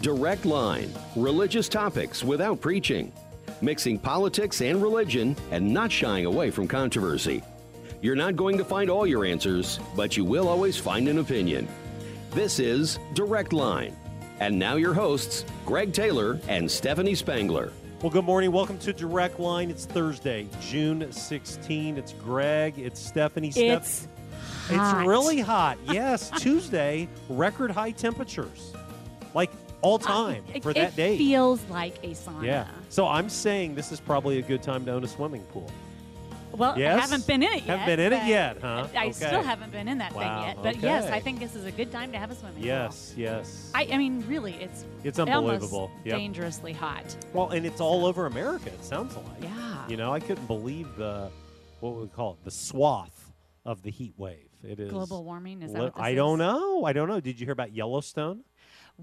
Direct Line Religious Topics Without Preaching. Mixing politics and religion and not shying away from controversy. You're not going to find all your answers, but you will always find an opinion. This is Direct Line. And now your hosts, Greg Taylor and Stephanie Spangler. Well, good morning. Welcome to Direct Line. It's Thursday, June 16. It's Greg. It's Stephanie. Steph- It's it's really hot. Yes, Tuesday, record high temperatures, like all time It- for it that day. feels like a sauna. yeah. So I'm saying this is probably a good time to own a swimming pool. Well, Yes? I haven't been in it yet. Haven't been in it yet, huh? I Okay. still haven't been in that Wow, thing yet. But yes. I think this is a good time to have a swimming pool. Yes, yes. I, I mean, really, it's it's unbelievable. Yep. dangerously hot. Well, and it's all over America. It sounds like. Yeah. You know, I couldn't believe the what would we call it the swath of the heat wave. It is Global warming is that what this I don't know. I don't know. Did you hear about Yellowstone?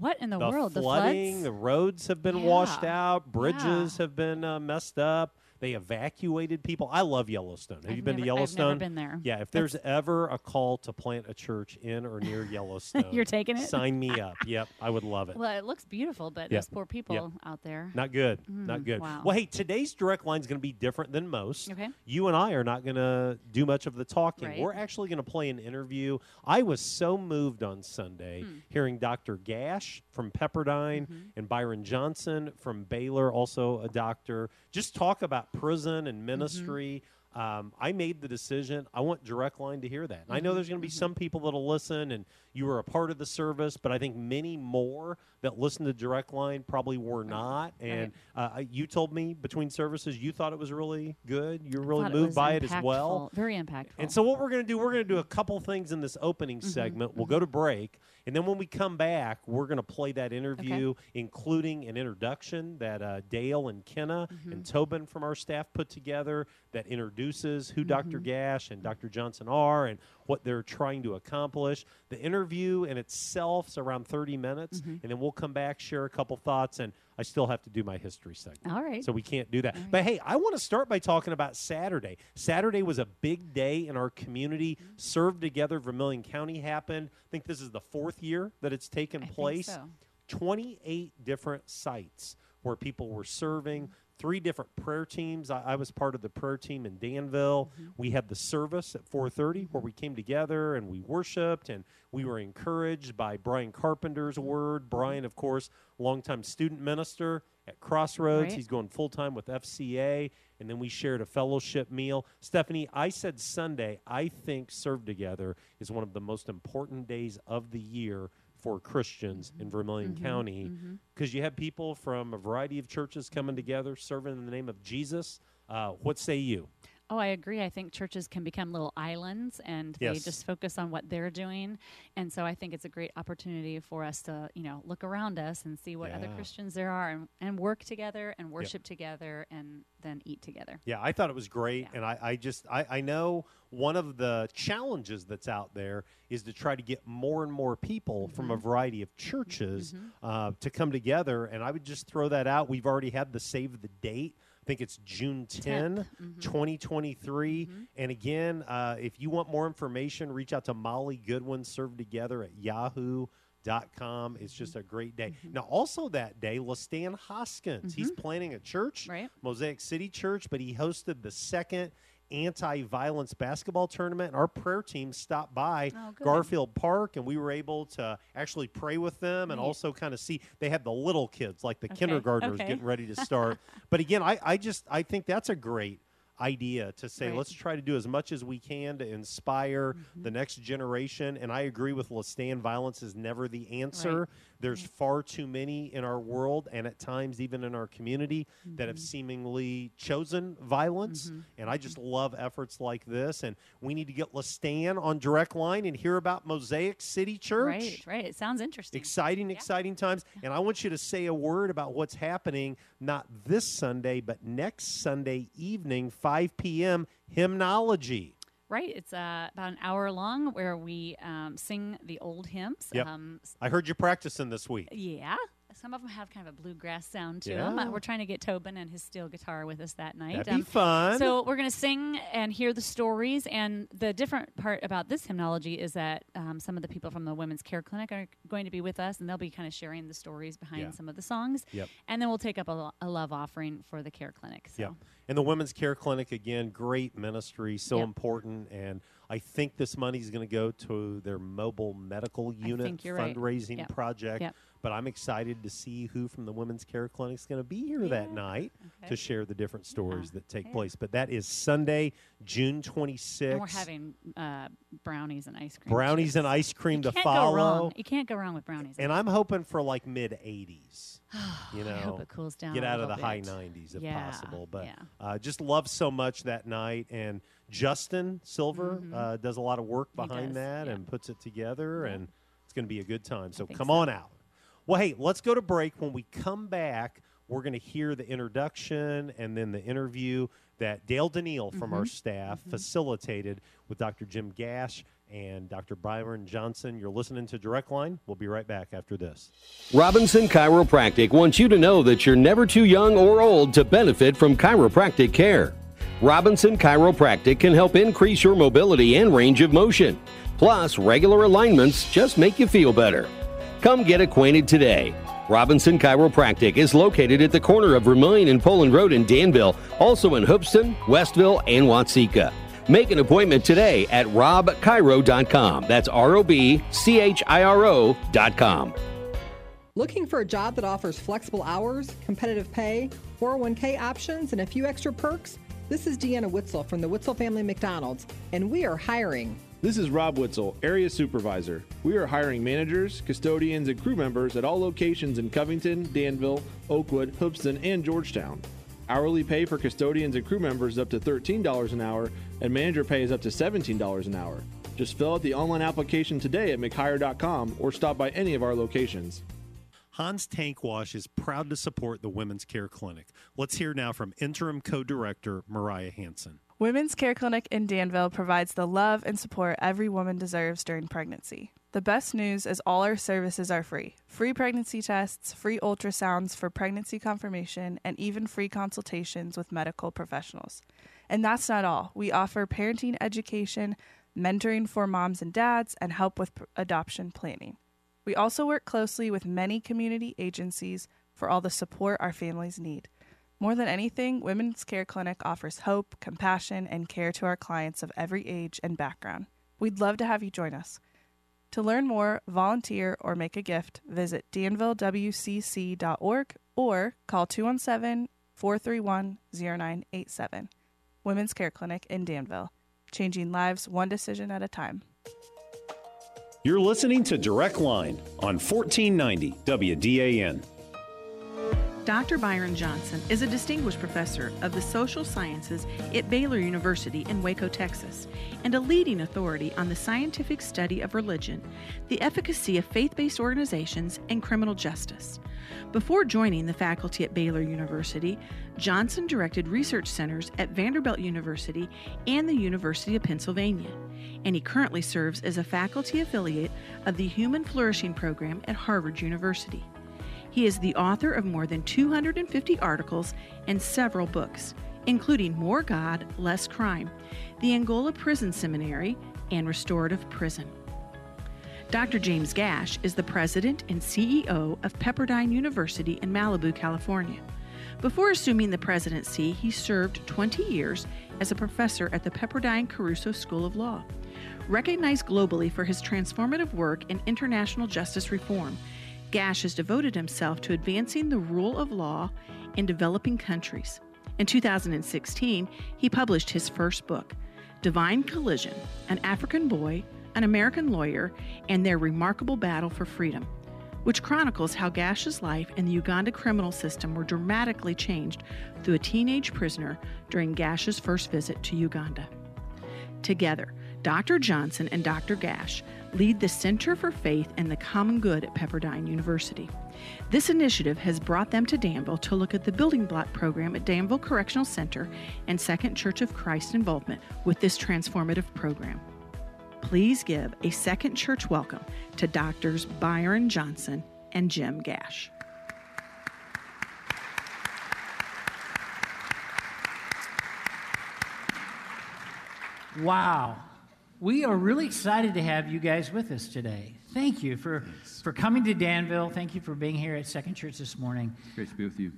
What in the, the world? flooding, the flooding, the roads have been washed out, bridges have been uh, messed up. They evacuated people. I love Yellowstone. Have I've you been to Yellowstone? I've never been there. Yeah, if there's ever a call to plant a church in or near Yellowstone, You're taking it? Sign me up. Yep, I would love it. Well, it looks beautiful, but those poor people out there. Not good. Not Mm, good. wow. Well, hey, today's direct line is going to be different than most. Okay. You and I are not going to do much of the talking. Right. We're actually going to play an interview. I was so moved on Sunday Hmm. hearing Dr. Gash from Pepperdine Mm-hmm. and Byron Johnson from Baylor, also a doctor, just talk about prison and Mm-hmm. ministry. Um, I made the decision. I want Direct Line to hear that. And I Mm-hmm. know there's going to be some people that'll listen, and you were a part of the service, but I think many more that listen to Direct Line probably were not. And uh, you told me between services you thought it was really good. You were really moved was by it as well. Very impactful. And so, what we're going to do, we're going to do a couple things in this opening Mm-hmm, segment. We'll go to break, and then when we come back, we're going to play that interview, including an introduction that uh, Dale and Kenna Mm-hmm. and Tobin from our staff put together that introduces who Mm-hmm. Dr. Gash and Dr. Johnson are and what they're trying to accomplish. The interview in itself is around 30 minutes, Mm-hmm. and then we'll come back, share a couple thoughts, and I still have to do my history segment. All right. So we can't do that. But hey, I want to start by talking about Saturday. Saturday was a big day in our community. Mm-hmm. Served Together Vermilion County happened. I think this is the fourth year that it's taken I place. so. 28 different sites where people were serving. Three different prayer teams. I, I was part of the prayer team in Danville. Mm-hmm. We had the service at 4:30 where we came together and we worshipped and we were encouraged by Brian Carpenter's mm-hmm. word. Brian, of course, longtime student minister at Crossroads. Right. He's going full time with FCA. And then we shared a fellowship meal. Stephanie, I said Sunday, I think Serve Together is one of the most important days of the year for Christians in Vermilion Mm-hmm. County because you have people from a variety of churches coming together, serving in the name of Jesus. Uh, what say you? Oh, I agree. I think churches can become little islands and they just focus on what they're doing. And so I think it's a great opportunity for us to, you know, look around us and see what other Christians there are and, and work together and worship together and then eat together. Yeah, I thought it was great, Yeah. and I, I just I, I know one of the challenges that's out there is to try to get more and more people from a Mm-hmm. variety of churches uh, to come together. And I would just throw that out. We've already had the save the date. I think it's June 10, 10th. 2023. Mm-hmm. And again, uh, if you want more information, reach out to Molly Goodwin, serve together at Yahoo. Dot com. It's just Mm-hmm. a great day. Now, also that day, Lestan Hoskins, he's planning a church, Mm-hmm. Right. Mosaic City Church, but he hosted the second anti-violence basketball tournament. Our prayer team stopped by Oh. Garfield Park, and we were able to actually pray with them and also kind of see. They had the little kids, like the Okay, kindergartners, okay. getting ready to start. but again, I, I just I think that's a great idea to say Right. let's try to do as much as we can to inspire Mm-hmm. the next generation and i agree with lestan violence is never the answer Right. There's far too many in our world and at times even in our community that Mm-hmm. have seemingly chosen violence and i just love efforts like this and we need to get lestan on direct line and hear about mosaic city church Right, right. It sounds interesting. Exciting, exciting times. And I want you to say a word about what's happening not this Sunday, but next Sunday evening, 5 p.m., hymnology. Right. It's uh, about an hour long where we um, sing the old hymns. Yep. Um, I heard you practicing this week. yeah. Some of them have kind of a bluegrass sound to them. Uh, we're trying to get Tobin and his steel guitar with us that night. That'd be fun. So we're going to sing and hear the stories. And the different part about this hymnology is that um, some of the people from the Women's Care Clinic are going to be with us, and they'll be kind of sharing the stories behind Yeah. some of the songs. Yep. And then we'll take up a, lo- a love offering for the Care Clinic. So. Yeah. And the Women's Care Clinic, again, great ministry, so Yep. important. And I think this money is going to go to their mobile medical unit you're right. fundraising Yep. project. Yep. But I'm excited to see who from the Women's Care Clinic is going to be here that night Okay. to share the different stories Yeah. that take Yeah. place. But that is Sunday, June 26th. And we're having uh, brownies and ice cream. brownies and ice cream you to follow. You can't go wrong with brownies. And I'm hoping for like mid 80s. You know, I hope it cools down. get out of the little high 90s if Yeah, possible. But yeah. uh, just love so much that night. And Justin Silver Mhm. uh, does a lot of work behind does, that yeah. and puts it together, Yeah. and it's going to be a good time. So come so. on out. Well, hey, let's go to break. When we come back, we're going to hear the introduction and then the interview that Dale Daniil from Mm-hmm. our staff facilitated with Dr. Jim Gash and Dr. Byron Johnson. You're listening to Direct Line. We'll be right back after this. Robinson Chiropractic wants you to know that you're never too young or old to benefit from chiropractic care. Robinson Chiropractic can help increase your mobility and range of motion. Plus, regular alignments just make you feel better. Come get acquainted today. Robinson Chiropractic is located at the corner of Vermilion and Poland Road in Danville, also in Hoopeston, Westville, and Watseka. Make an appointment today at robchiro.com. That's R O B C H I R O.com. Looking for a job that offers flexible hours, competitive pay, 401k options, and a few extra perks? This is Deanna Witzel from the Witzel Family McDonald's, and we are hiring. This is Rob Witzel, Area Supervisor. We are hiring managers, custodians, and crew members at all locations in Covington, Danville, Oakwood, Hoopeston, and Georgetown. Hourly pay for custodians and crew members is up to $13 an hour, and manager pay is up to $17 an hour. Just fill out the online application today at mchire.com or stop by any of our locations. Hans Tank Wash is proud to support the Women's Care Clinic. Let's hear now from interim co-director Mariah Hansen. Women's Care Clinic in Danville provides the love and support every woman deserves during pregnancy. The best news is all our services are free free pregnancy tests, free ultrasounds for pregnancy confirmation, and even free consultations with medical professionals. And that's not all. We offer parenting education, mentoring for moms and dads, and help with adoption planning. We also work closely with many community agencies for all the support our families need. More than anything, Women's Care Clinic offers hope, compassion, and care to our clients of every age and background. We'd love to have you join us. To learn more, volunteer, or make a gift, visit danvillewcc.org or call 217 431 0987. Women's Care Clinic in Danville, changing lives one decision at a time. You're listening to Direct Line on 1490 WDAN. Dr. Byron Johnson is a distinguished professor of the social sciences at Baylor University in Waco, Texas, and a leading authority on the scientific study of religion, the efficacy of faith based organizations, and criminal justice. Before joining the faculty at Baylor University, Johnson directed research centers at Vanderbilt University and the University of Pennsylvania, and he currently serves as a faculty affiliate of the Human Flourishing Program at Harvard University. He is the author of more than 250 articles and several books, including More God, Less Crime, the Angola Prison Seminary, and Restorative Prison. Dr. James Gash is the president and CEO of Pepperdine University in Malibu, California. Before assuming the presidency, he served 20 years as a professor at the Pepperdine Caruso School of Law. Recognized globally for his transformative work in international justice reform, Gash has devoted himself to advancing the rule of law in developing countries. In 2016, he published his first book, Divine Collision An African Boy, an American Lawyer, and Their Remarkable Battle for Freedom, which chronicles how Gash's life and the Uganda criminal system were dramatically changed through a teenage prisoner during Gash's first visit to Uganda. Together, Dr. Johnson and Dr. Gash lead the Center for Faith and the Common Good at Pepperdine University. This initiative has brought them to Danville to look at the building block program at Danville Correctional Center and Second Church of Christ involvement with this transformative program. Please give a Second Church welcome to Doctors Byron Johnson and Jim Gash. Wow. We are really excited to have you guys with us today. Thank you for, for coming to Danville. Thank you for being here at Second Church this morning. Great to be with you.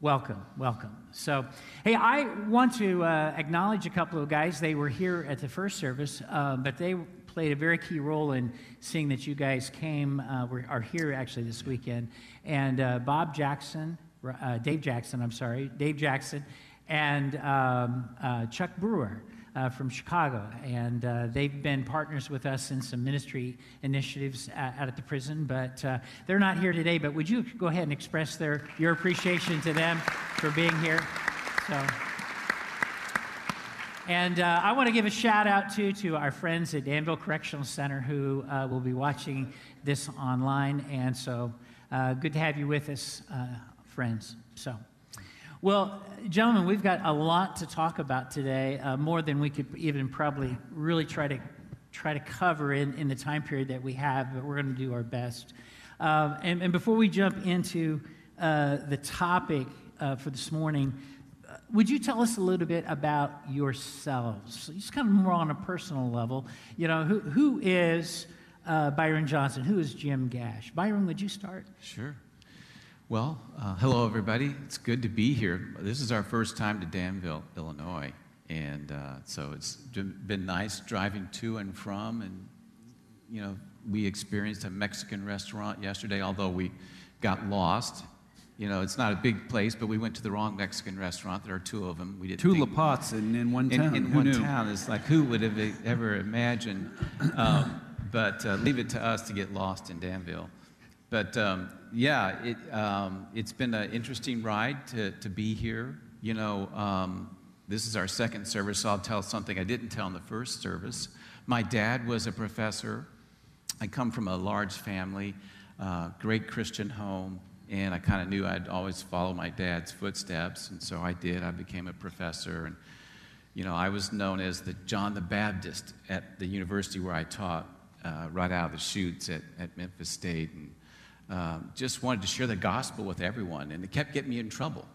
Welcome, welcome. So, hey, I want to uh, acknowledge a couple of guys. They were here at the first service, uh, but they played a very key role in seeing that you guys came, uh, were, are here actually this weekend. And uh, Bob Jackson, uh, Dave Jackson, I'm sorry, Dave Jackson, and um, uh, Chuck Brewer uh, from Chicago, and uh, they've been partners with us in some ministry initiatives out at the prison. But uh, they're not here today. But would you go ahead and express their your appreciation to them for being here? So. And uh, I want to give a shout out too to our friends at Danville Correctional Center who uh, will be watching this online. And so, uh, good to have you with us, friends. So. Well, gentlemen, we've got a lot to talk about today, uh, more than we could even probably really try to try to cover in, in the time period that we have, but we're going to do our best. Um, and, and, before we jump into uh, the topic uh, for this morning, uh, would you tell us a little bit about yourselves? Just kind of more on a personal level. You know, who, who is uh, Byron Johnson? Who is Jim Gash? Byron, would you start? Sure. Well, uh, hello, everybody. It's good to be here. This is our first time to Danville, Illinois. And uh, so it's been nice driving to and from. And, you know, we experienced a Mexican restaurant yesterday, although we got lost. You know, it's not a big place, but we went to the wrong Mexican restaurant. There are two of them. We did two think, LaPots in, in one town. In, in one knew? town. It's like, who would have ever imagined? Um, but uh, leave it to us to get lost in Danville. But um, yeah, it, um, it's been an interesting ride to, to be here. You know, um, this is our second service, so I'll tell something I didn't tell in the first service. My dad was a professor. I come from a large family, uh, great Christian home, and I kind of knew I'd always follow my dad's footsteps, and so I did. I became a professor, and you know, I was known as the John the Baptist at the university where I taught, uh, right out of the chutes at, at Memphis State, and um, just wanted to share the gospel with everyone, and it kept getting me in trouble.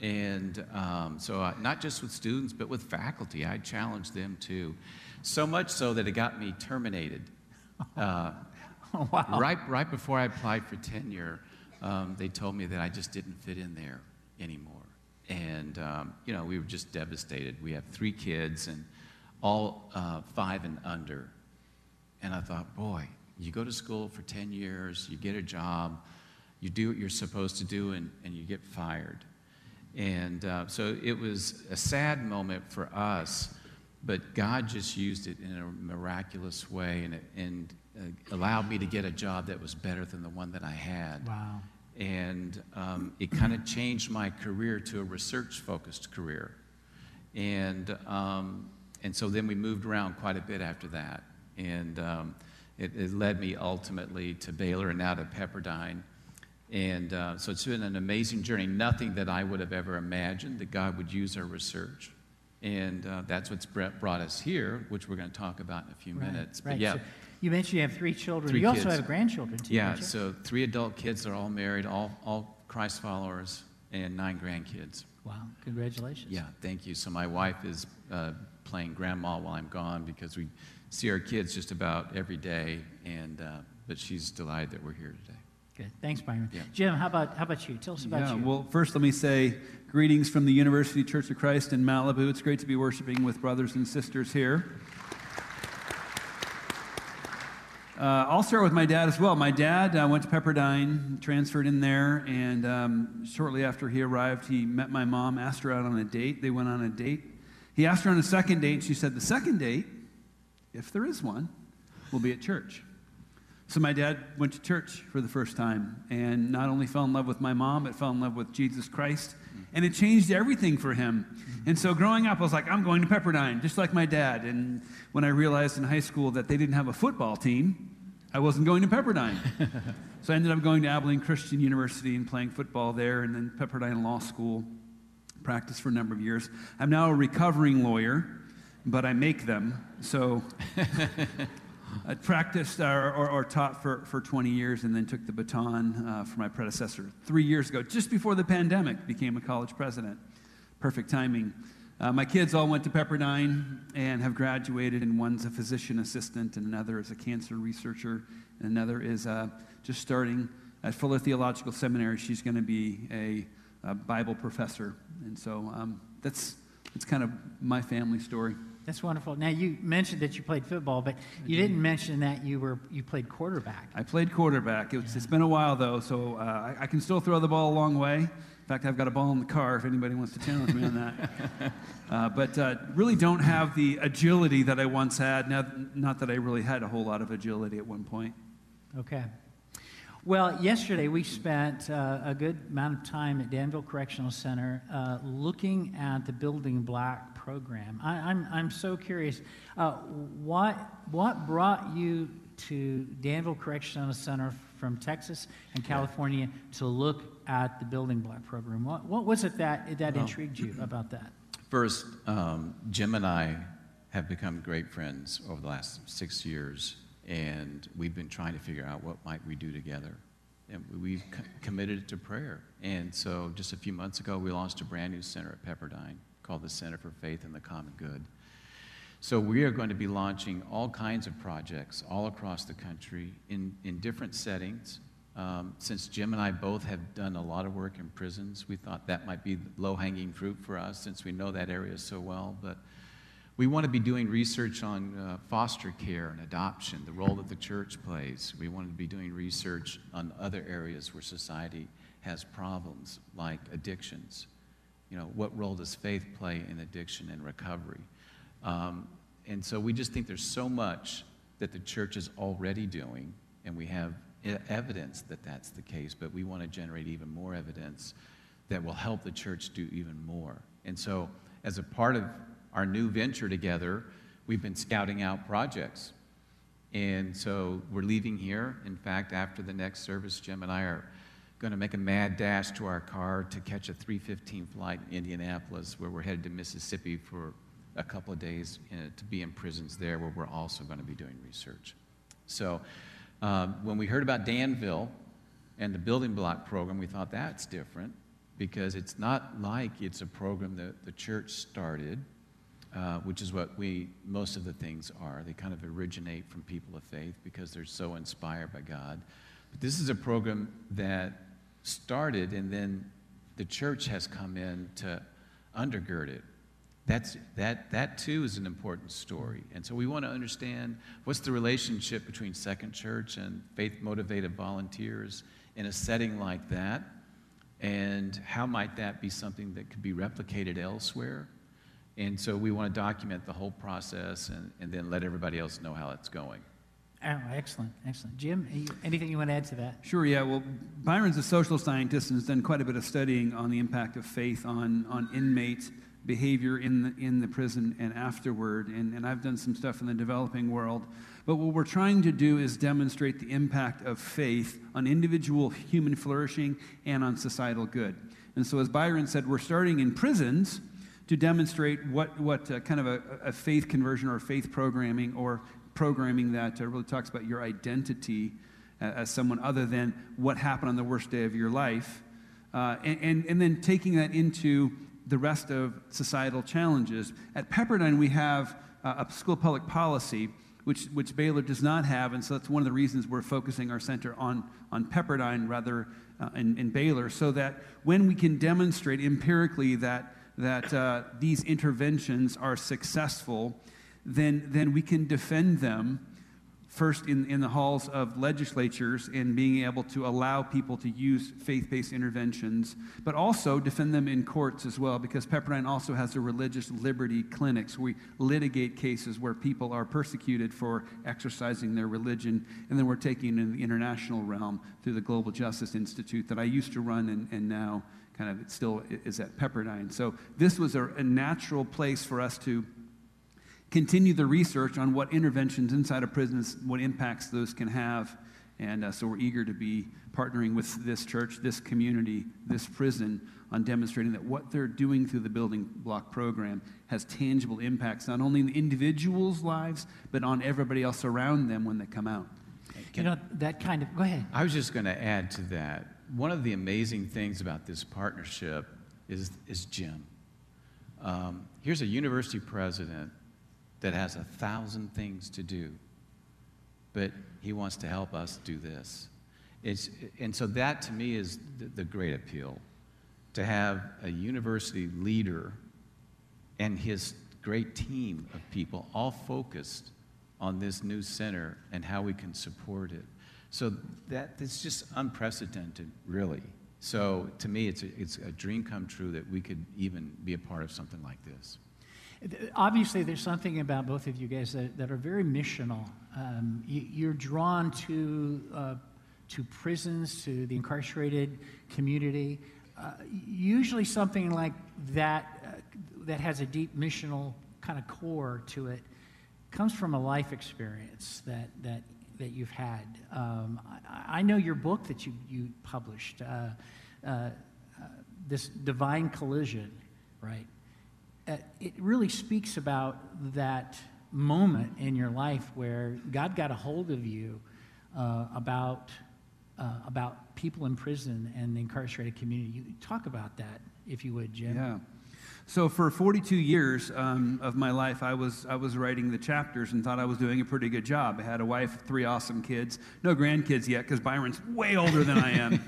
And um, so, uh, not just with students, but with faculty, I challenged them too. So much so that it got me terminated. Uh, oh, wow. Right, right before I applied for tenure, um, they told me that I just didn't fit in there anymore. And, um, you know, we were just devastated. We have three kids, and all uh, five and under. And I thought, boy, you go to school for 10 years, you get a job, you do what you're supposed to do, and, and you get fired. And uh, so it was a sad moment for us, but God just used it in a miraculous way and, and uh, allowed me to get a job that was better than the one that I had. Wow. And um, it kind of changed my career to a research focused career. And, um, and so then we moved around quite a bit after that. And um, it, it, led me ultimately to Baylor and now to Pepperdine. And uh, so it's been an amazing journey. Nothing that I would have ever imagined that God would use our research. And uh, that's what's brought us here, which we're going to talk about in a few right, minutes. Right. But yeah. So you mentioned you have three children. Three you kids. also have grandchildren, too. Yeah, so three adult kids are all married, all, all Christ followers, and nine grandkids. Wow, congratulations. Yeah, thank you. So my wife is uh, playing grandma while I'm gone because we see our kids just about every day, and uh, but she's delighted that we're here today. Good. Thanks, Byron. Yeah. Jim, how about how about you? Tell us about yeah, you. Well, first let me say greetings from the University Church of Christ in Malibu. It's great to be worshiping with brothers and sisters here. Uh, I'll start with my dad as well. My dad uh, went to Pepperdine, transferred in there, and um, shortly after he arrived, he met my mom, asked her out on a date. They went on a date. He asked her on a second date, and she said, The second date if there is one, will be at church. So my dad went to church for the first time and not only fell in love with my mom, but fell in love with Jesus Christ. And it changed everything for him. And so growing up, I was like, I'm going to Pepperdine, just like my dad. And when I realized in high school that they didn't have a football team, I wasn't going to Pepperdine. so I ended up going to Abilene Christian University and playing football there, and then Pepperdine Law School, practiced for a number of years. I'm now a recovering lawyer but I make them. So I practiced or, or, or, taught for, for 20 years and then took the baton uh, for my predecessor three years ago, just before the pandemic, became a college president. Perfect timing. Uh, my kids all went to Pepperdine and have graduated, and one's a physician assistant, and another is a cancer researcher, and another is uh, just starting at Fuller Theological Seminary. She's going to be a, a, Bible professor. And so um, that's, that's kind of my family story. That's wonderful. Now you mentioned that you played football, but you didn't mention that you were you played quarterback. I played quarterback. It was, yeah. It's been a while though, so uh, I, I, can still throw the ball a long way. In fact, I've got a ball in the car if anybody wants to challenge me on that. Uh, but uh, really don't have the agility that I once had. Not, not that I really had a whole lot of agility at one point. Okay. Well, yesterday we spent uh, a good amount of time at Danville Correctional Center uh, looking at the Building Block program. I, am I'm, I'm so curious. Uh, what, what brought you to Danville Correctional Center from Texas and California to look at the Building Block program? What, what was it that, that intrigued you about that? First, um, Jim and I have become great friends over the last six years and we've been trying to figure out what might we do together. And we've co- committed to prayer. And so just a few months ago we launched a brand new center at pepperdine called the center for faith and the common good. So we are going to be launching all kinds of projects all across the country in, in different settings. Um, since jim and i both have done a lot of work in prisons we thought that might be low-hanging fruit for us since we know that area so well but we want to be doing research on uh, foster care and adoption, the role that the church plays. We want to be doing research on other areas where society has problems, like addictions. You know, what role does faith play in addiction and recovery? Um, and so we just think there's so much that the church is already doing, and we have evidence that that's the case, but we want to generate even more evidence that will help the church do even more. And so, as a part of our new venture together, we've been scouting out projects. And so we're leaving here. In fact, after the next service, Jim and I are going to make a mad dash to our car to catch a 315 flight in Indianapolis, where we're headed to Mississippi for a couple of days uh, to be in prisons there, where we're also going to be doing research. So um, when we heard about Danville and the building block program, we thought that's different because it's not like it's a program that the church started uh, which is what we most of the things are. They kind of originate from people of faith because they're so inspired by God. But this is a program that started, and then the church has come in to undergird it. That's, that, that too is an important story. And so we want to understand what's the relationship between Second Church and faith motivated volunteers in a setting like that, and how might that be something that could be replicated elsewhere and so we want to document the whole process and, and then let everybody else know how it's going. Oh, excellent, excellent. Jim, anything you want to add to that? Sure, yeah. Well, Byron's a social scientist and has done quite a bit of studying on the impact of faith on, on inmate behavior in the, in the prison and afterward. And, and I've done some stuff in the developing world. But what we're trying to do is demonstrate the impact of faith on individual human flourishing and on societal good. And so, as Byron said, we're starting in prisons to demonstrate what, what uh, kind of a, a, faith conversion or faith programming or programming that uh, really talks about your identity uh, as someone other than what happened on the worst day of your life. Uh, and, and, and then taking that into the rest of societal challenges. At Pepperdine, we have uh, a school public policy which, which Baylor does not have, and so that's one of the reasons we're focusing our center on, on Pepperdine rather uh, in, in Baylor, so that when we can demonstrate empirically that that uh, these interventions are successful, then, then we can defend them first in, in the halls of legislatures in being able to allow people to use faith based interventions, but also defend them in courts as well, because Pepperdine also has a religious liberty clinics. We litigate cases where people are persecuted for exercising their religion, and then we're taking in the international realm through the Global Justice Institute that I used to run and, and now kind of still is at Pepperdine. So this was a, a natural place for us to continue the research on what interventions inside of prisons, what impacts those can have. And uh, so we're eager to be partnering with this church, this community, this prison on demonstrating that what they're doing through the building block program has tangible impacts, not only in the individuals' lives, but on everybody else around them when they come out. You know, that kind of, go ahead. I was just going to add to that one of the amazing things about this partnership is, is Jim. Um, here's a university president that has a thousand things to do, but he wants to help us do this. It's, and so that to me is the, the great appeal to have a university leader and his great team of people all focused on this new center and how we can support it. So that it's just unprecedented, really. So to me, it's a, it's a dream come true that we could even be a part of something like this. Obviously, there's something about both of you guys that, that are very missional. Um, you, are drawn to, uh, to prisons, to the incarcerated community. Uh, usually, something like that uh, that has a deep missional kind of core to it comes from a life experience that, that, that you've had. Um, I, I, know your book that you, you published, uh, uh, uh, this Divine Collision, right? Uh, it really speaks about that moment in your life where God got a hold of you uh, about, about people in prison and the incarcerated community. You talk about that, if you would, Jim. Yeah. So for 42 years um, of my life, I was, I was writing the chapters and thought I was doing a pretty good job. I had a wife, three awesome kids, no grandkids yet because Byron's way older than I am.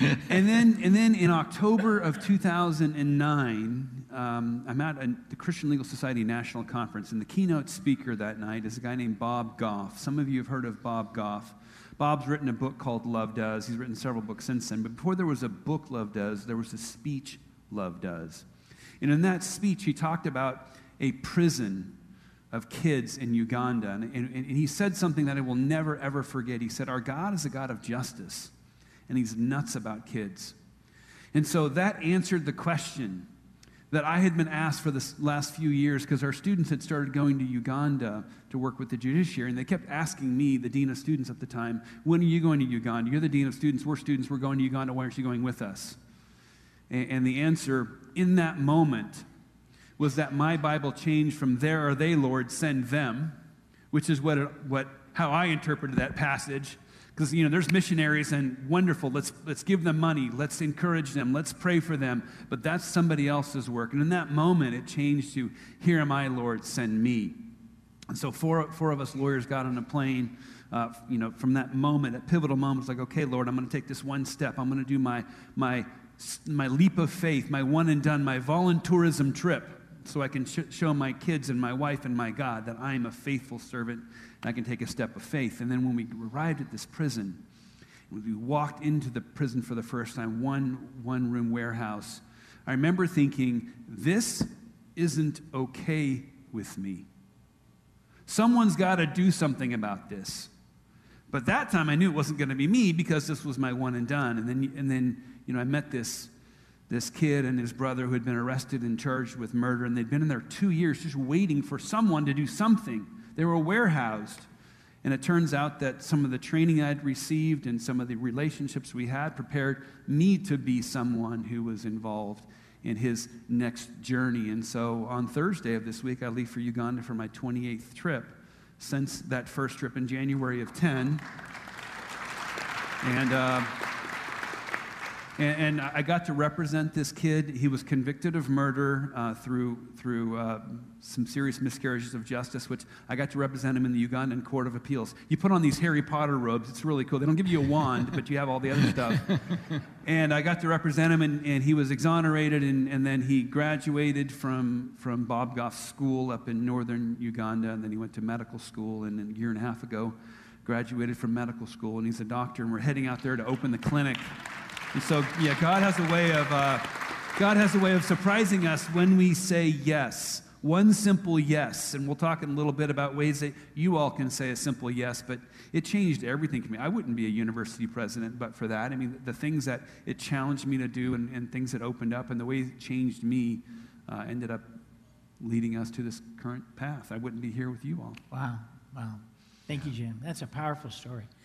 and, then, and then in October of 2009, um, I'm at a, the Christian Legal Society National Conference, and the keynote speaker that night is a guy named Bob Goff. Some of you have heard of Bob Goff. Bob's written a book called Love Does. He's written several books since then. But before there was a book, Love Does, there was a speech love does. And in that speech, he talked about a prison of kids in Uganda. And, and, and, he said something that I will never, ever forget. He said, Our God is a God of justice, and he's nuts about kids. And so that answered the question that I had been asked for the last few years because our students had started going to Uganda to work with the judiciary, and they kept asking me, the dean of students at the time, When are you going to Uganda? You're the dean of students. We're students. We're going to Uganda. Why aren't you going with us? And the answer in that moment was that my Bible changed from there are they, Lord, send them, which is what, what, how I interpreted that passage. Because, you know, there's missionaries and wonderful. Let's, let's give them money. Let's encourage them. Let's pray for them. But that's somebody else's work. And in that moment, it changed to, Here am I, Lord, send me. And so four, four of us lawyers got on a plane. Uh, you know, from that moment, that pivotal moment, it's like, okay, Lord, I'm going to take this one step. I'm going to do my, my my leap of faith, my one and done, my volunteerism trip, so I can sh- show my kids and my wife and my God that I am a faithful servant and I can take a step of faith. And then when we arrived at this prison, we walked into the prison for the first time, one one room warehouse, I remember thinking, this isn't okay with me. Someone's got to do something about this. But that time I knew it wasn't going to be me because this was my one and done. And then, and then you know, I met this, this kid and his brother who had been arrested and charged with murder, and they'd been in there two years just waiting for someone to do something. They were warehoused. And it turns out that some of the training I'd received and some of the relationships we had prepared me to be someone who was involved in his next journey. And so on Thursday of this week, I leave for Uganda for my 28th trip since that first trip in January of 10. And. Uh, and, and, I got to represent this kid. He was convicted of murder uh, through, through uh, some serious miscarriages of justice, which I got to represent him in the Ugandan Court of Appeals. You put on these Harry Potter robes, it's really cool. They don't give you a wand, but you have all the other stuff. and I got to represent him, and, and he was exonerated, and, and then he graduated from, from Bob Goff's school up in northern Uganda, and then he went to medical school, and then a year and a half ago, graduated from medical school, and he's a doctor, and we're heading out there to open the clinic. And so, yeah, God has a way of, uh, God has a way of surprising us when we say yes. One simple yes. And we'll talk in a little bit about ways that you all can say a simple yes, but it changed everything for me. I wouldn't be a university president but for that. I mean, the things that it challenged me to do and, and things that opened up and the way it changed me uh, ended up leading us to this current path. I wouldn't be here with you all. Wow. Wow. Thank you, Jim. That's a powerful story.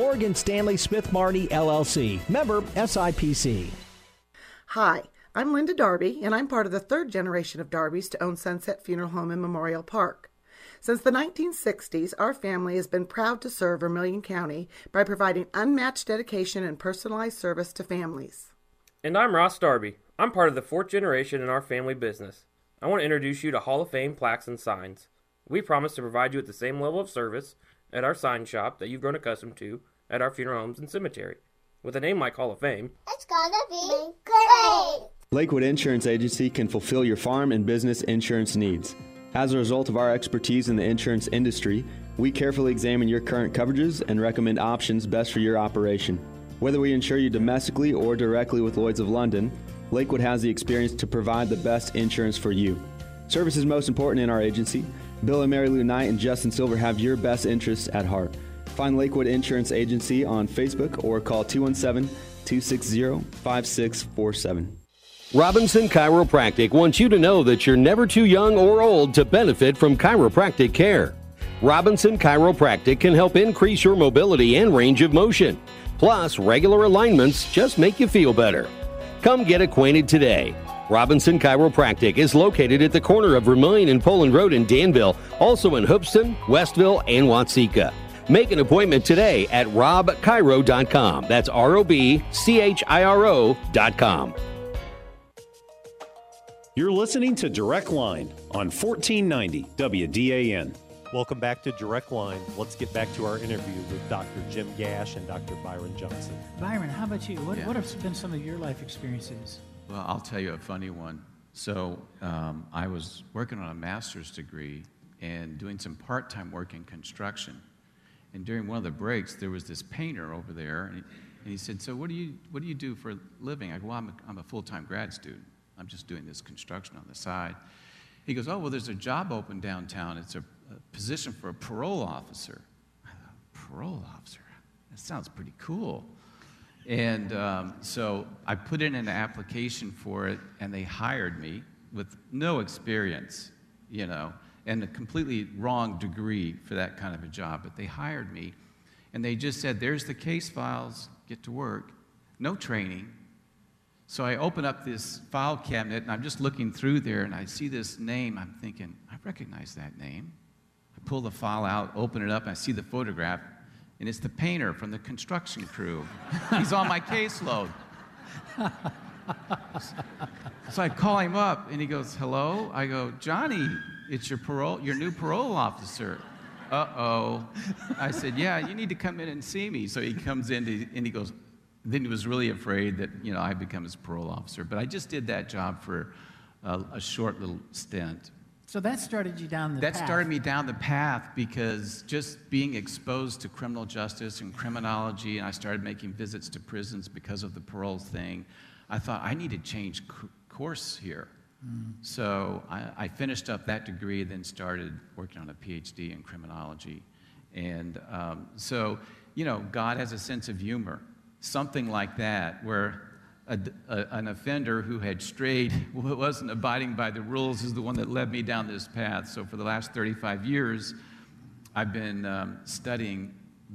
Morgan Stanley Smith Barney LLC. Member SIPC. Hi, I'm Linda Darby, and I'm part of the third generation of Darbys to own Sunset Funeral Home in Memorial Park. Since the 1960s, our family has been proud to serve Vermilion County by providing unmatched dedication and personalized service to families. And I'm Ross Darby. I'm part of the fourth generation in our family business. I want to introduce you to Hall of Fame plaques and signs. We promise to provide you with the same level of service at our sign shop that you've grown accustomed to at our funeral homes and cemetery. With a name like Hall of Fame, it's gonna be great! Lakewood Insurance Agency can fulfill your farm and business insurance needs. As a result of our expertise in the insurance industry, we carefully examine your current coverages and recommend options best for your operation. Whether we insure you domestically or directly with Lloyds of London, Lakewood has the experience to provide the best insurance for you. Service is most important in our agency. Bill and Mary Lou Knight and Justin Silver have your best interests at heart. Find Lakewood Insurance Agency on Facebook or call 217 260 5647. Robinson Chiropractic wants you to know that you're never too young or old to benefit from chiropractic care. Robinson Chiropractic can help increase your mobility and range of motion. Plus, regular alignments just make you feel better. Come get acquainted today. Robinson Chiropractic is located at the corner of Vermilion and Poland Road in Danville, also in Hoopeston, Westville, and Watseka. Make an appointment today at robchiro.com. That's R O B C H I R O.com. You're listening to Direct Line on 1490 WDAN. Welcome back to Direct Line. Let's get back to our interview with Dr. Jim Gash and Dr. Byron Johnson. Byron, how about you? What, Yeah. what have been some of your life experiences? Well, I'll tell you a funny one. So, um, I was working on a master's degree and doing some part time work in construction. And during one of the breaks, there was this painter over there, and he, and he said, So, what do, you, what do you do for a living? I go, Well, I'm a, I'm a full time grad student. I'm just doing this construction on the side. He goes, Oh, well, there's a job open downtown. It's a, a position for a parole officer. I thought, Parole officer? That sounds pretty cool. And um, so I put in an application for it, and they hired me with no experience, you know, and a completely wrong degree for that kind of a job. But they hired me, and they just said, There's the case files, get to work. No training. So I open up this file cabinet, and I'm just looking through there, and I see this name. I'm thinking, I recognize that name. I pull the file out, open it up, and I see the photograph, and it's the painter from the construction crew. He's on my caseload. So I call him up, and he goes, "Hello." I go, "Johnny, it's your parole, your new parole officer." Uh oh. I said, "Yeah, you need to come in and see me." So he comes in, to- and he goes. Then he was really afraid that you know I become his parole officer, but I just did that job for a, a short little stint. So that started you down the That path. started me down the path because just being exposed to criminal justice and criminology, and I started making visits to prisons because of the parole thing. I thought I need to change c- course here. So I, I finished up that degree, then started working on a PhD in criminology. And um, so, you know, God has a sense of humor, something like that, where a, a- an offender who had strayed, wasn't abiding by the rules, is the one that led me down this path. So for the last 35 years, I've been um, studying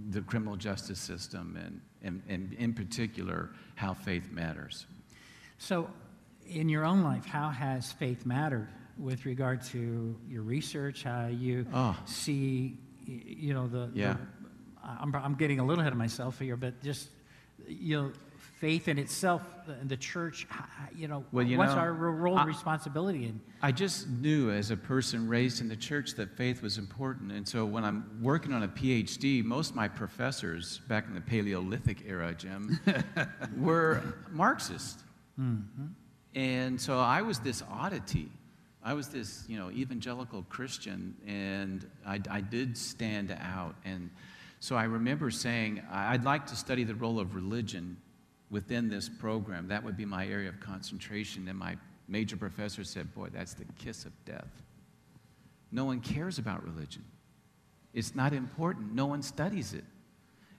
the criminal justice system and, and, and, in particular, how faith matters. So, in your own life, how has faith mattered with regard to your research? How you Oh. see, you know, the. the- Yeah. I'm, I'm getting a little ahead of myself here, but just, you know, faith in itself, the, the church, you know, Well, you what's know, our role and responsibility in? I just knew as a person raised in the church that faith was important. And so when I'm working on a PhD, most of my professors back in the Paleolithic era, Jim, were Marxist. Mm-hmm. And so I was this oddity. I was this, you know, evangelical Christian, and I, I did stand out. And So I remember saying, I'd like to study the role of religion within this program. That would be my area of concentration. And my major professor said, Boy, that's the kiss of death. No one cares about religion. It's not important. No one studies it.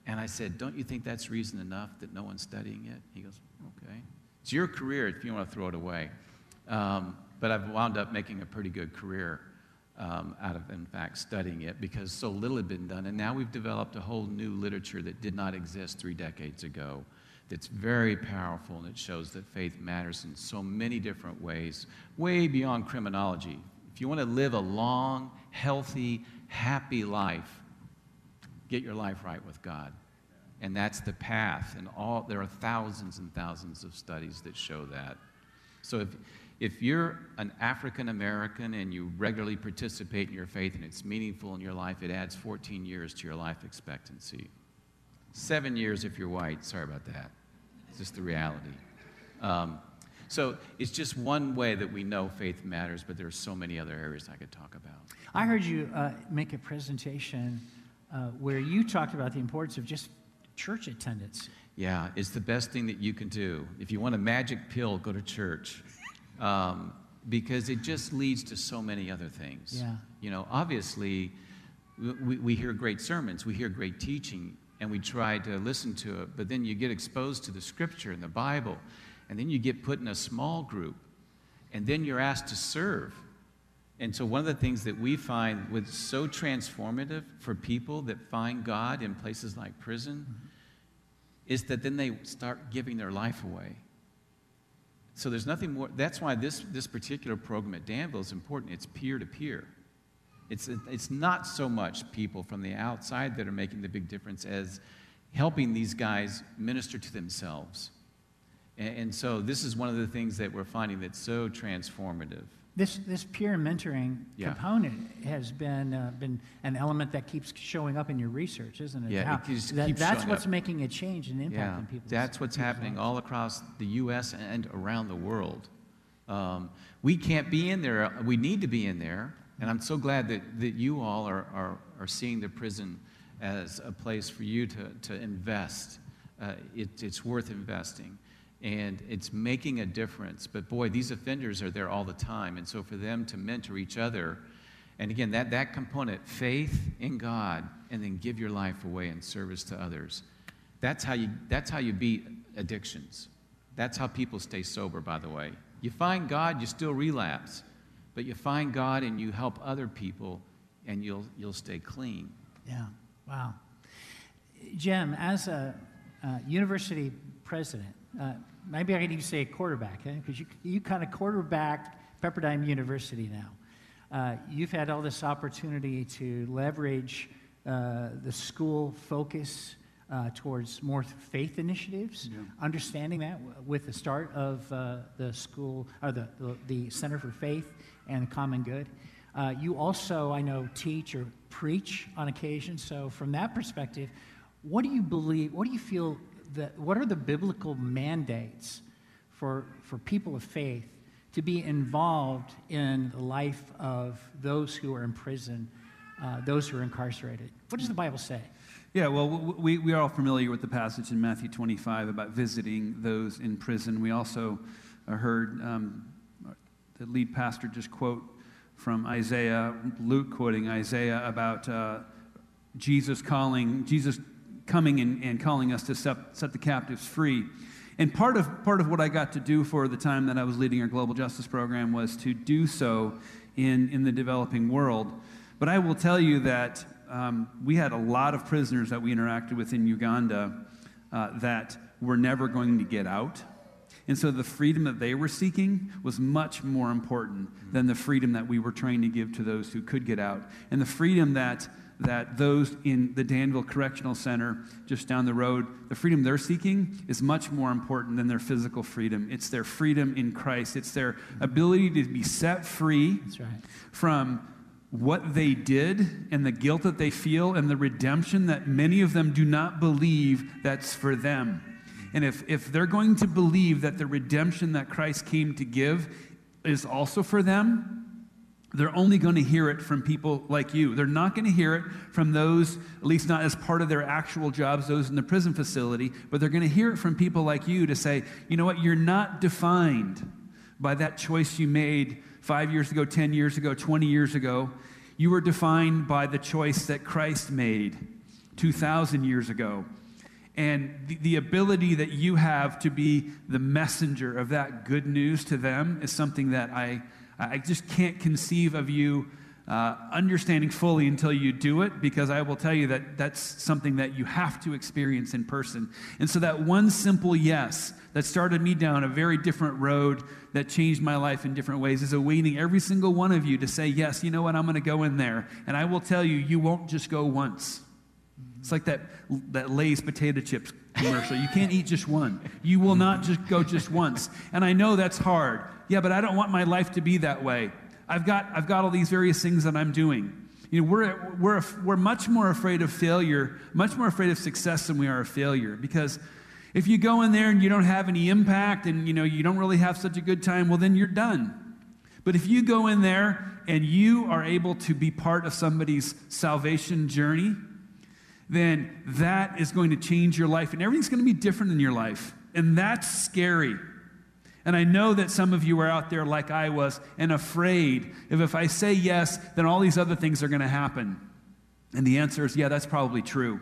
And I said, Don't you think that's reason enough that no one's studying it? He goes, Okay. It's your career if you want to throw it away. Um, but I've wound up making a pretty good career um, out of, in fact, studying it because so little had been done. And now we've developed a whole new literature that did not exist three decades ago that's very powerful and it shows that faith matters in so many different ways, way beyond criminology. If you want to live a long, healthy, happy life, get your life right with God. And that's the path. And all there are thousands and thousands of studies that show that. So if if you're an African American and you regularly participate in your faith and it's meaningful in your life, it adds 14 years to your life expectancy. Seven years if you're white. Sorry about that. It's just the reality. Um, so it's just one way that we know faith matters, but there are so many other areas I could talk about. I heard you uh, make a presentation uh, where you talked about the importance of just church attendance. Yeah, it's the best thing that you can do. If you want a magic pill, go to church. Um, because it just leads to so many other things. Yeah. You know, obviously, we, we hear great sermons, we hear great teaching, and we try to listen to it, but then you get exposed to the scripture and the Bible, and then you get put in a small group, and then you're asked to serve. And so, one of the things that we find was so transformative for people that find God in places like prison mm-hmm. is that then they start giving their life away. So there's nothing more. That's why this, this particular program at Danville is important. It's peer to peer. It's, it's not so much people from the outside that are making the big difference as helping these guys minister to themselves. And, and so this is one of the things that we're finding that's so transformative. This, this peer mentoring Yeah. component has been, uh, been an element that keeps showing up in your research, isn't it? Yeah, How- it just that- keeps That's what's up. making a change and impact Yeah, in people's that's what's people's happening lives. all across the U.S. and around the world. Um, we can't be in there. We need to be in there. And I'm so glad that, that you all are, are, are seeing the prison as a place for you to, to invest. Uh, it, it's worth investing. And it's making a difference. But boy, these offenders are there all the time. And so for them to mentor each other, and again, that, that component, faith in God, and then give your life away in service to others. That's how you, that's how you beat addictions. That's how people stay sober, by the way. You find God, you still relapse. But you find God and you help other people, and you'll, you'll stay clean. Yeah, wow. Jim, as a uh, university president, uh, maybe I could even say a quarterback, because you, you kind of quarterbacked Pepperdine University now. Uh, you've had all this opportunity to leverage uh, the school focus uh, towards more faith initiatives, Yeah. understanding that w- with the start of uh, the school, or the, the, the Center for Faith and the Common Good. Uh, you also, I know, teach or preach on occasion. So, from that perspective, what do you believe, what do you feel that, what are the biblical mandates for, for people of faith to be involved in the life of those who are in prison, uh, those who are incarcerated? What does the Bible say? Yeah, well, we, we are all familiar with the passage in Matthew 25 about visiting those in prison. We also uh, heard um, the lead pastor just quote from Isaiah, Luke quoting Isaiah about uh, Jesus calling, Jesus coming and, and calling us to set, set the captives free. And part of, part of what I got to do for the time that I was leading our global justice program was to do so in, in the developing world. But I will tell you that um, we had a lot of prisoners that we interacted with in Uganda uh, that were never going to get out. And so the freedom that they were seeking was much more important than the freedom that we were trying to give to those who could get out. And the freedom that, that those in the Danville Correctional Center just down the road, the freedom they're seeking is much more important than their physical freedom. It's their freedom in Christ, it's their ability to be set free That's right. from what they did and the guilt that they feel and the redemption that many of them do not believe that's for them. And if, if they're going to believe that the redemption that Christ came to give is also for them, they're only going to hear it from people like you. They're not going to hear it from those, at least not as part of their actual jobs, those in the prison facility, but they're going to hear it from people like you to say, you know what, you're not defined by that choice you made five years ago, 10 years ago, 20 years ago. You were defined by the choice that Christ made 2,000 years ago. And the, the ability that you have to be the messenger of that good news to them is something that I, I just can't conceive of you uh, understanding fully until you do it, because I will tell you that that's something that you have to experience in person. And so, that one simple yes that started me down a very different road that changed my life in different ways is awaiting every single one of you to say, Yes, you know what, I'm going to go in there. And I will tell you, you won't just go once. It's like that, that Lay's potato chips commercial. You can't eat just one. You will not just go just once. And I know that's hard. Yeah, but I don't want my life to be that way. I've got, I've got all these various things that I'm doing. You know, we're, we're, we're much more afraid of failure, much more afraid of success than we are of failure. Because if you go in there and you don't have any impact and you know you don't really have such a good time, well then you're done. But if you go in there and you are able to be part of somebody's salvation journey, then that is going to change your life and everything's going to be different in your life. And that's scary. And I know that some of you are out there like I was and afraid if if I say yes, then all these other things are going to happen. And the answer is yeah, that's probably true.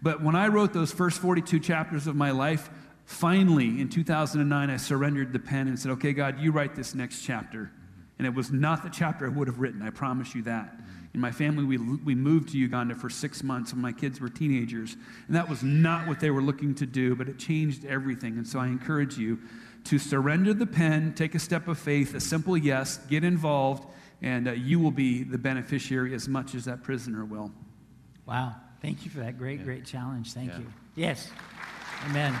But when I wrote those first 42 chapters of my life, finally in 2009, I surrendered the pen and said, okay, God, you write this next chapter. And it was not the chapter I would have written, I promise you that. In my family, we, we moved to Uganda for six months when my kids were teenagers. And that was not what they were looking to do, but it changed everything. And so I encourage you to surrender the pen, take a step of faith, a simple yes, get involved, and uh, you will be the beneficiary as much as that prisoner will. Wow. Thank you for that great, Yeah. great challenge. Thank Yeah. you. Yes. Amen.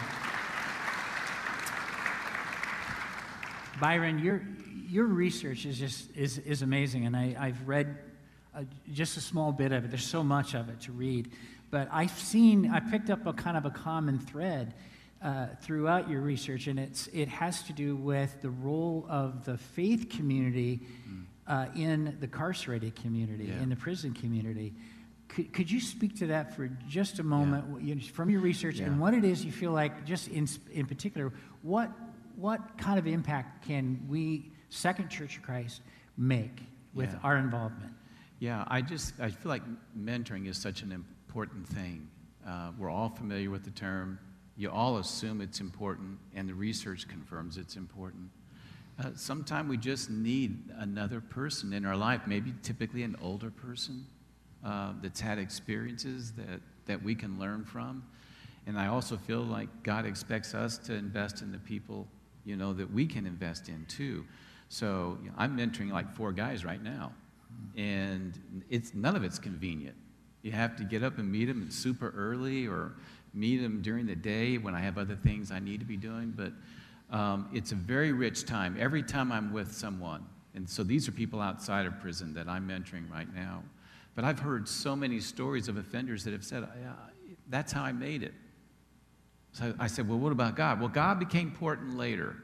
Byron, your your research is just is, is amazing, and I, I've read uh, just a small bit of it. There's so much of it to read, but I've seen I picked up a kind of a common thread uh, throughout your research, and it's it has to do with the role of the faith community uh, in the carcerated community, Yeah. in the prison community. Could, could you speak to that for just a moment you- from your research and what it is you feel like, just in, in particular, what, what kind of impact can we, Second Church of Christ, make with Yeah. our involvement? Yeah, I just I feel like mentoring is such an important thing. Uh, we're all familiar with the term. You all assume it's important, and the research confirms it's important. Uh, Sometimes we just need another person in our life, maybe typically an older person uh, that's had experiences that, that we can learn from. And I also feel like God expects us to invest in the people, you know, that we can invest in too. So you know, I'm mentoring like four guys right now, and it's none of it's convenient. You have to get up and meet them super early, or meet them during the day when I have other things I need to be doing. But um, it's a very rich time. Every time I'm with someone, and so these are people outside of prison that I'm mentoring right now. But I've heard so many stories of offenders that have said, "Yeah, uh, "That's how I made it." So I said, Well, what about God? Well, God became important later,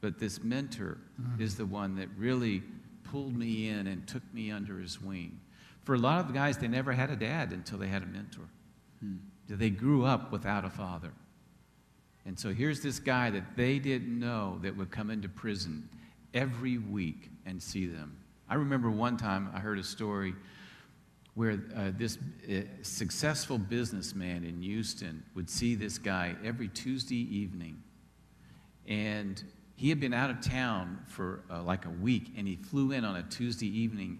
but this mentor mm-hmm. is the one that really pulled me in and took me under his wing. For a lot of guys, they never had a dad until they had a mentor. Hmm. They grew up without a father. And so here's this guy that they didn't know that would come into prison every week and see them. I remember one time I heard a story where uh, this uh, successful businessman in Houston would see this guy every Tuesday evening. And he had been out of town for uh, like a week, and he flew in on a Tuesday evening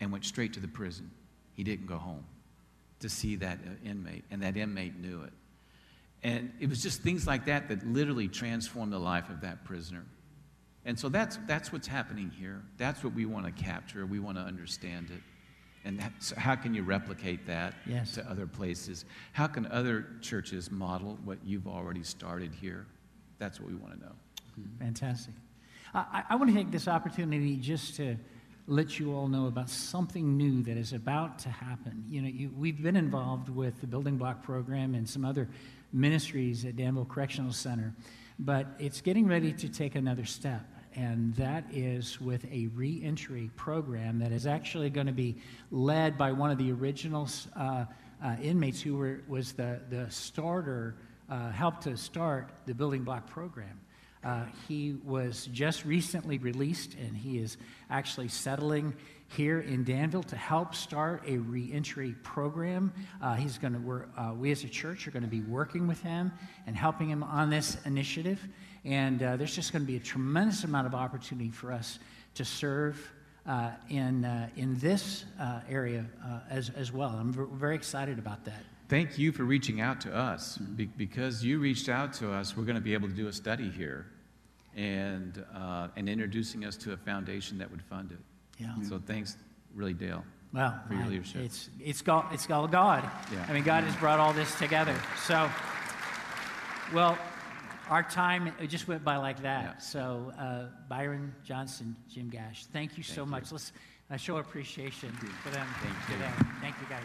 and went straight to the prison. He didn't go home to see that uh, inmate, and that inmate knew it. And it was just things like that that literally transformed the life of that prisoner. And so that's, that's what's happening here. That's what we want to capture. We want to understand it. And that, so how can you replicate that Yes. to other places? How can other churches model what you've already started here? That's what we want to know. Fantastic. I- I want to take this opportunity just to let you all know about something new that is about to happen. You know, you, we've been involved with the Building Block Program and some other ministries at Danville Correctional Center, but it's getting ready to take another step. and that is with a reentry program that is actually going to be led by one of the original uh, uh, inmates who were, was the, the starter, uh, helped to start the building block program. Uh, he was just recently released, and he is actually settling here in Danville to help start a reentry program. Uh, he's going to work. Uh, we as a church are going to be working with him and helping him on this initiative. And uh, there's just going to be a tremendous amount of opportunity for us to serve. Uh, in, uh, in this area as, as well. I'm v- very excited about that. Thank you for reaching out to us. Be- because you reached out to us, we're going to be able to do a study here and, uh, and introducing us to a foundation that would fund it. Yeah. So thanks, really, Dale. Well, for your I- leadership. It's it's God. It's all God. Yeah. I mean, God has brought all this together. So, well, our time it just went by like that. So, uh, Byron Johnson, Jim Gash, thank you so much. Let's uh, show appreciation for them thank today. Thank you, guys.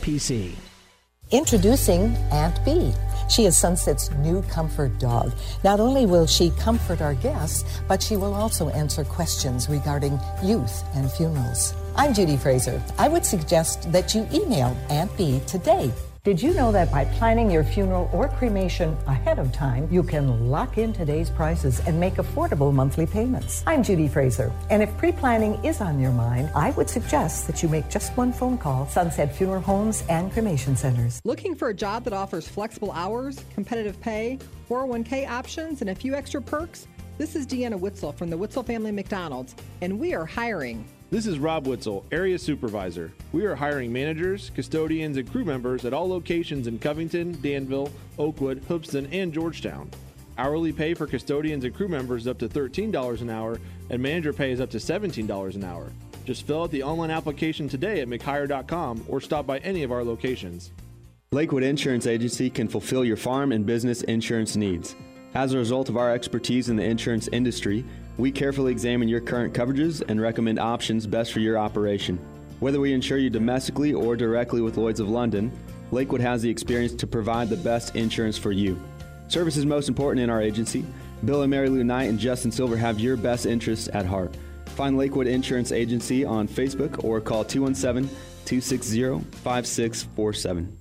SIPC. Introducing Aunt B. She is Sunset's new comfort dog. Not only will she comfort our guests, but she will also answer questions regarding youth and funerals. I'm Judy Fraser. I would suggest that you email Aunt B today. Did you know that by planning your funeral or cremation ahead of time, you can lock in today's prices and make affordable monthly payments? I'm Judy Fraser, and if pre planning is on your mind, I would suggest that you make just one phone call Sunset Funeral Homes and Cremation Centers. Looking for a job that offers flexible hours, competitive pay, 401k options, and a few extra perks? This is Deanna Witzel from the Witzel Family McDonald's, and we are hiring. This is Rob Witzel, Area Supervisor. We are hiring managers, custodians, and crew members at all locations in Covington, Danville, Oakwood, Hoopeston, and Georgetown. Hourly pay for custodians and crew members is up to $13 an hour, and manager pay is up to $17 an hour. Just fill out the online application today at McHire.com or stop by any of our locations. Lakewood Insurance Agency can fulfill your farm and business insurance needs. As a result of our expertise in the insurance industry, we carefully examine your current coverages and recommend options best for your operation. Whether we insure you domestically or directly with Lloyds of London, Lakewood has the experience to provide the best insurance for you. Service is most important in our agency. Bill and Mary Lou Knight and Justin Silver have your best interests at heart. Find Lakewood Insurance Agency on Facebook or call 217 260 5647.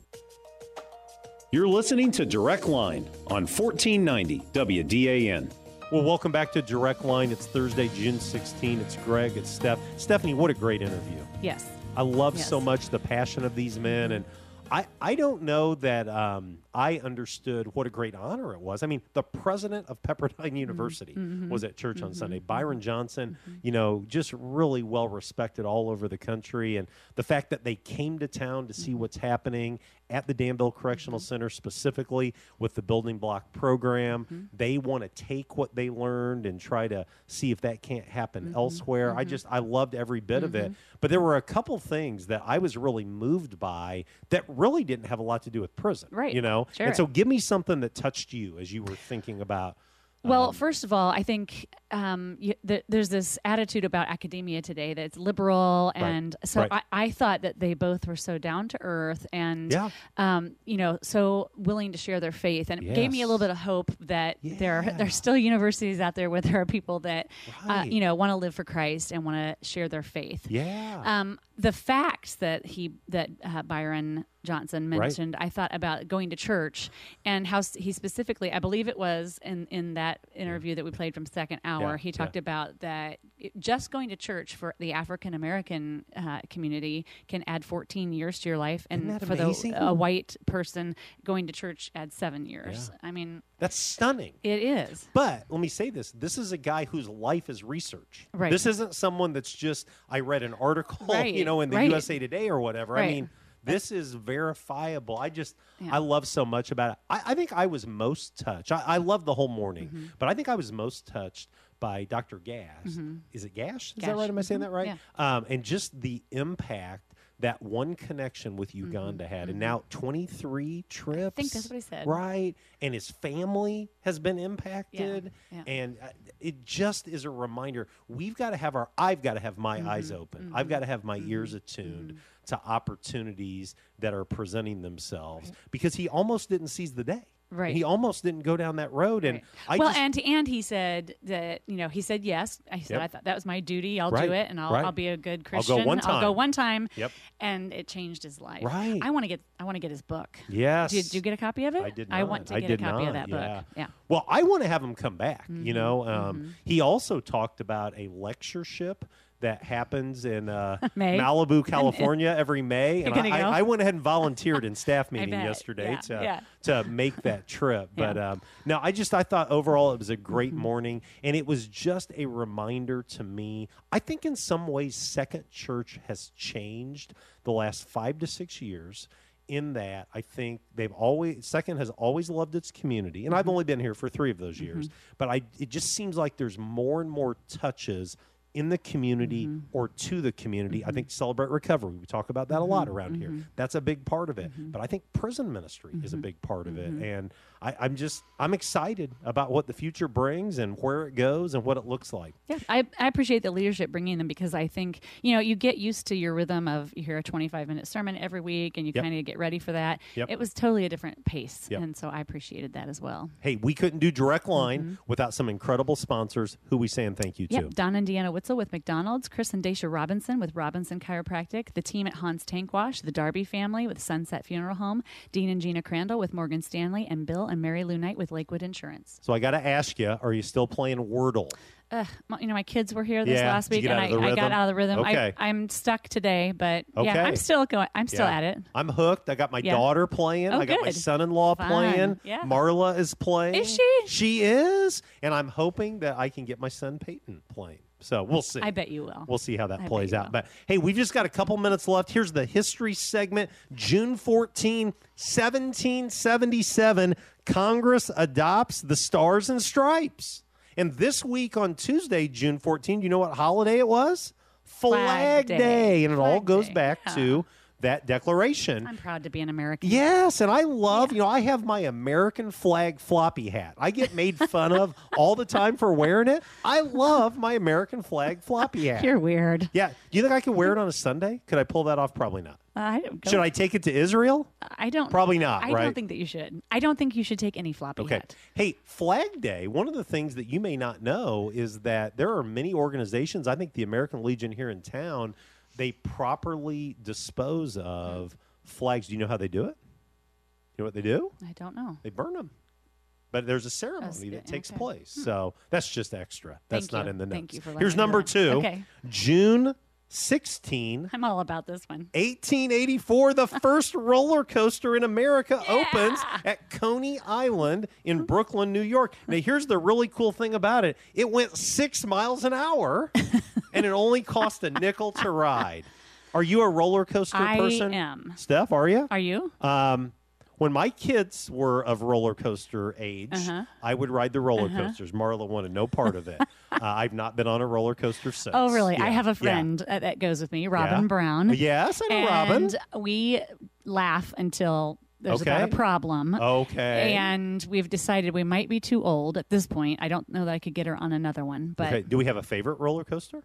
You're listening to Direct Line on 1490 WDAN. Well, welcome back to Direct Line. It's Thursday, June 16. It's Greg. It's Steph. Stephanie, what a great interview. Yes. I love Yes. so much the passion of these men, and I I don't know that um, I understood what a great honor it was. I mean, the president of Pepperdine mm-hmm. University Mhm. was at church on Mhm. Sunday. Mm-hmm. Byron Johnson, mm-hmm. you know, just really well respected all over the country, and the fact that they came to town to see what's happening at the Danville Correctional Center, specifically with the building block program, they want to take what they learned and try to see if that can't happen elsewhere. I just I loved every bit of it. But there were a couple things that I was really moved by that really didn't have a lot to do with prison. Right. You know? Sure. And so give me something that touched you as you were thinking about Well, first of all, I think um, you, th- there's this attitude about academia today that it's liberal, Right. and so Right. I, I thought that they both were so down to earth and, Yeah. um, you know, so willing to share their faith, and it gave me a little bit of hope that there are, there's still universities out there where there are people that, uh, you know, want to live for Christ and want to share their faith. Yeah. Um, the facts that he that uh, Byron Johnson Right. mentioned, I thought about going to church and how he specifically, I believe it was in in that interview that we played from Second Hour, Yeah, he talked yeah. about that just going to church for the African American uh, community can add 14 years to your life, and for amazing? the a white person going to church adds seven years. Yeah. I mean, That's stunning. it is. But let me say this: this is a guy whose life is research. Right. This isn't someone that's just I read an article, Right, you know, in the right. USA Today or whatever. I mean, This is verifiable. I just, Yeah. I love so much about it. I, I think I was most touched. I, I love the whole morning, Mm-hmm. but I think I was most touched by Dr. Gash. Mhm. Is it Gash? Is that right? Am I saying Mhm. that right? Yeah. Um, and just the impact that one connection with Uganda had, and now 23 trips. Mm-hmm. that's what he said. Right. And his family has been impacted. yeah. And uh, it just is a reminder we've got to have our, I've got to have my eyes Mm-hmm. open. I've got to have my ears attuned to opportunities that are presenting themselves because he almost didn't seize the day. Right. He almost didn't go down that road. And I well, just, and and he said that you know he said yes. I said Yep. I thought that was my duty. I'll Right, do it, and I'll, right. I'll be a good I'll go Christian. one I'll go one time. Yep. And it changed his life. Right. I want to get I want to get his book. Yes. Did, you get a copy of it? I did. Not. I want to I get a did copy of not, that book. yeah. Yeah. Well, I want to have him come back. You Mhm, know, um, mhm. he also talked about a lectureship that happens in uh. Malibu, California, every May, and I? I, I went ahead and volunteered in staff meeting yesterday Yeah, to yeah. to make that trip. But um, no, I just I thought overall it was a great Mm-hmm. morning, and it was just a reminder to me. I think in some ways, Second Church has changed the last five to six years. In that, I think they've always Second has always loved its community, and I've Mm-hmm. only been here for three of those years. But I, it just seems like there's more and more touches in the community Mm-hmm. or to the community. I think celebrate recovery. We talk about that a lot Mm-hmm. around here. That's a big part of it. But I think prison ministry is a big part of Mm-hmm. it. And I, I'm just I'm excited about what the future brings and where it goes and what it looks like. Yeah, I, I appreciate the leadership bringing them because I think you know you get used to your rhythm of you hear a 25 minute sermon every week and you Yep. kind of get ready for that. Yep. It was totally a different pace, Yep. and so I appreciated that as well. Hey, we couldn't do direct line without some incredible sponsors who we saying thank you to. Don and Deanna Witzel with McDonald's, Chris and Dacia Robinson with Robinson Chiropractic, the team at Hans Tank Wash, the Darby family with Sunset Funeral Home, Dean and Gina Crandall with Morgan Stanley, and Bill and Mary Lou Knight with Lakewood Insurance. So I got to ask you, are you still playing Wordle? Ugh, you know, my kids were here this Yeah, last week, and I, I got out of the rhythm. Okay. I, I'm stuck today, but yeah, Okay. I'm still going. I'm still Yeah. at it. I'm hooked. I got my Yeah. daughter playing. Oh, I got my son-in-law Fun. playing. Yeah. Marla is playing. Is she? She is, and I'm hoping that I can get my son Peyton playing. So we'll see. I bet you will. We'll see how that I plays out. will. But hey, we've just got a couple minutes left. Here's the history segment. June 14, 1777, Congress adopts the Stars and Stripes. And this week on Tuesday, June 14, you know what holiday it was? Flag, Flag Day. And it all goes Day, back yeah. to that declaration. I'm proud to be an American. Yes, and I love, you know, I have my American flag floppy hat. I get made fun of all the time for wearing it. I love my American flag floppy hat. You're weird. Yeah. Do you think I could wear it on a Sunday? Could I pull that off? Probably not. Uh, I don't go- Should I take it to Israel? I don't. Probably not, I right? don't think that you should. I don't think you should take any floppy Okay. hat. Hey, Flag Day, one of the things that you may not know is that there are many organizations, I think the American Legion here in town, they properly dispose of flags. Do you know how they do it? You know what they do? I don't know. They burn them. But there's a ceremony that takes okay. place. Hmm. So that's just extra. That's Thank not you. in the notes. Thank you for Here's number two. Okay. June 16, I'm all about this one. 1884, the first roller coaster in America opens at Coney Island in hmm. Brooklyn, New York. Now, here's the really cool thing about it it went six miles an hour and it only cost a nickel to ride. Are you a roller coaster I person? am. Steph, are you? Are you? Um, when my kids were of roller coaster age, Uh-huh. I would ride the roller Uh-huh. coasters. Marla wanted no part of it. uh, I've not been on a roller coaster since. Oh, really? I have a friend uh, that goes with me, Robin Yeah. Brown. Yes, I know Robin. and we laugh until there's about Okay. a problem. Okay. And we've decided we might be too old at this point. I don't know that I could get her on another one, but okay. Do we have a favorite roller coaster?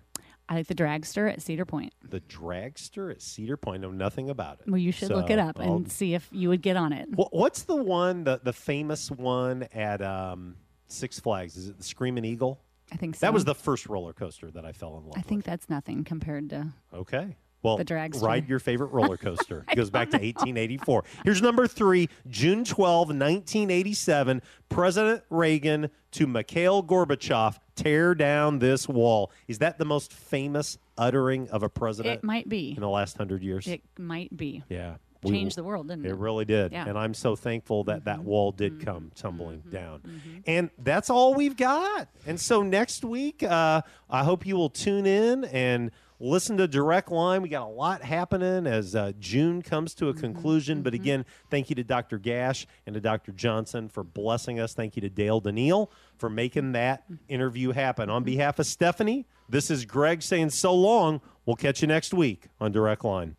I like the dragster at Cedar Point. The dragster at Cedar Point. I know nothing about it. Well, you should look it up and I'll- see if you would get on it. Wh- What's the one, the the famous one at um, Six Flags? Is it the Screaming Eagle? I think so. That was the first roller coaster that I fell in love I think that's nothing compared to. Okay. Well, The dragster. ride your favorite roller coaster. it goes back to 1884. Here's number three, June 12, 1987. President Reagan to Mikhail Gorbachev, tear down this wall. Is that the most famous uttering of a president It might be. in the last hundred years? It might be. Yeah. Changed the world, didn't it? It really did. Yeah. Mm-hmm. And I'm so thankful that that wall did come tumbling down. And that's all we've got. And so next week, uh, I hope you will tune in and listen to Direct Line. We got a lot happening as uh, June comes to a mm-hmm, conclusion. But mm-hmm. again, thank you to Dr. Gash and to Dr. Johnson for blessing us. Thank you to Dale Daniil for making that mm-hmm. interview happen. On behalf of Stephanie, this is Greg saying so long. We'll catch you next week on Direct Line.